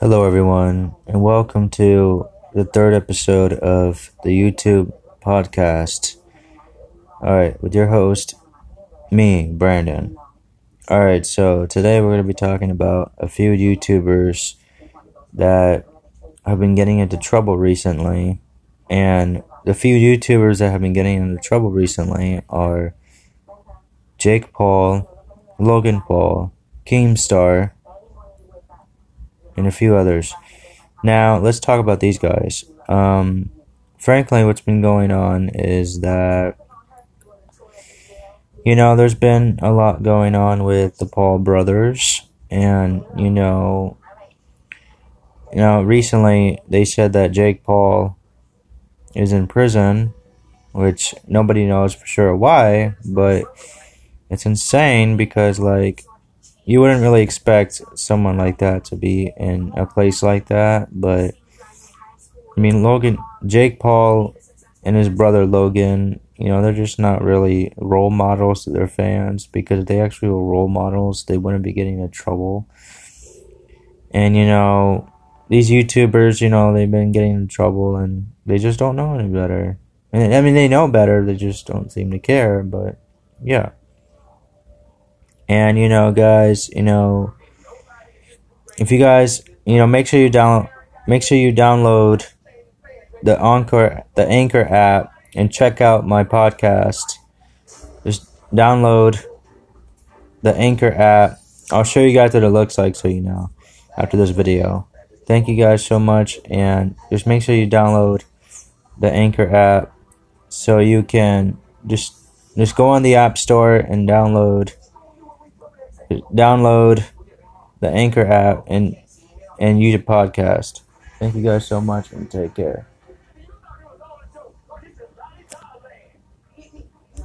Hello, everyone, and welcome to the third episode of the YouTube podcast. All right, with your host, me, Brandon. All right, so today we're going to be talking about a few YouTubers that have been getting into trouble recently, and the few YouTubers that have been getting into trouble recently are Jake Paul, Logan Paul, Keemstar, and a few others. Now, let's talk about these guys. Um, frankly, what's been going on is that, you know, there's been a lot going on with the Paul brothers, and, you know, you know, recently they said that Jake Paul is in prison, which nobody knows for sure why, but it's insane because, like, you wouldn't really expect someone like that to be in a place like that, but I mean, Logan, Jake Paul, and his brother Logan, you know, they're just not really role models to their fans because if they actually were role models, they wouldn't be getting in trouble. And, you know, these YouTubers, you know, they've been getting in trouble and they just don't know any better. And, I mean, they know better, they just don't seem to care, but yeah. And you know, guys, you know, if you guys, you know, make sure you down, make sure you download the Encore, the Anchor app, and check out my podcast. Just download the Anchor app. I'll show you guys what it looks like so you know after this video. Thank you guys so much, and just make sure you download the Anchor app so you can just just go on the App Store and download download the Anchor app and and use a podcast. Thank you guys so much and take care.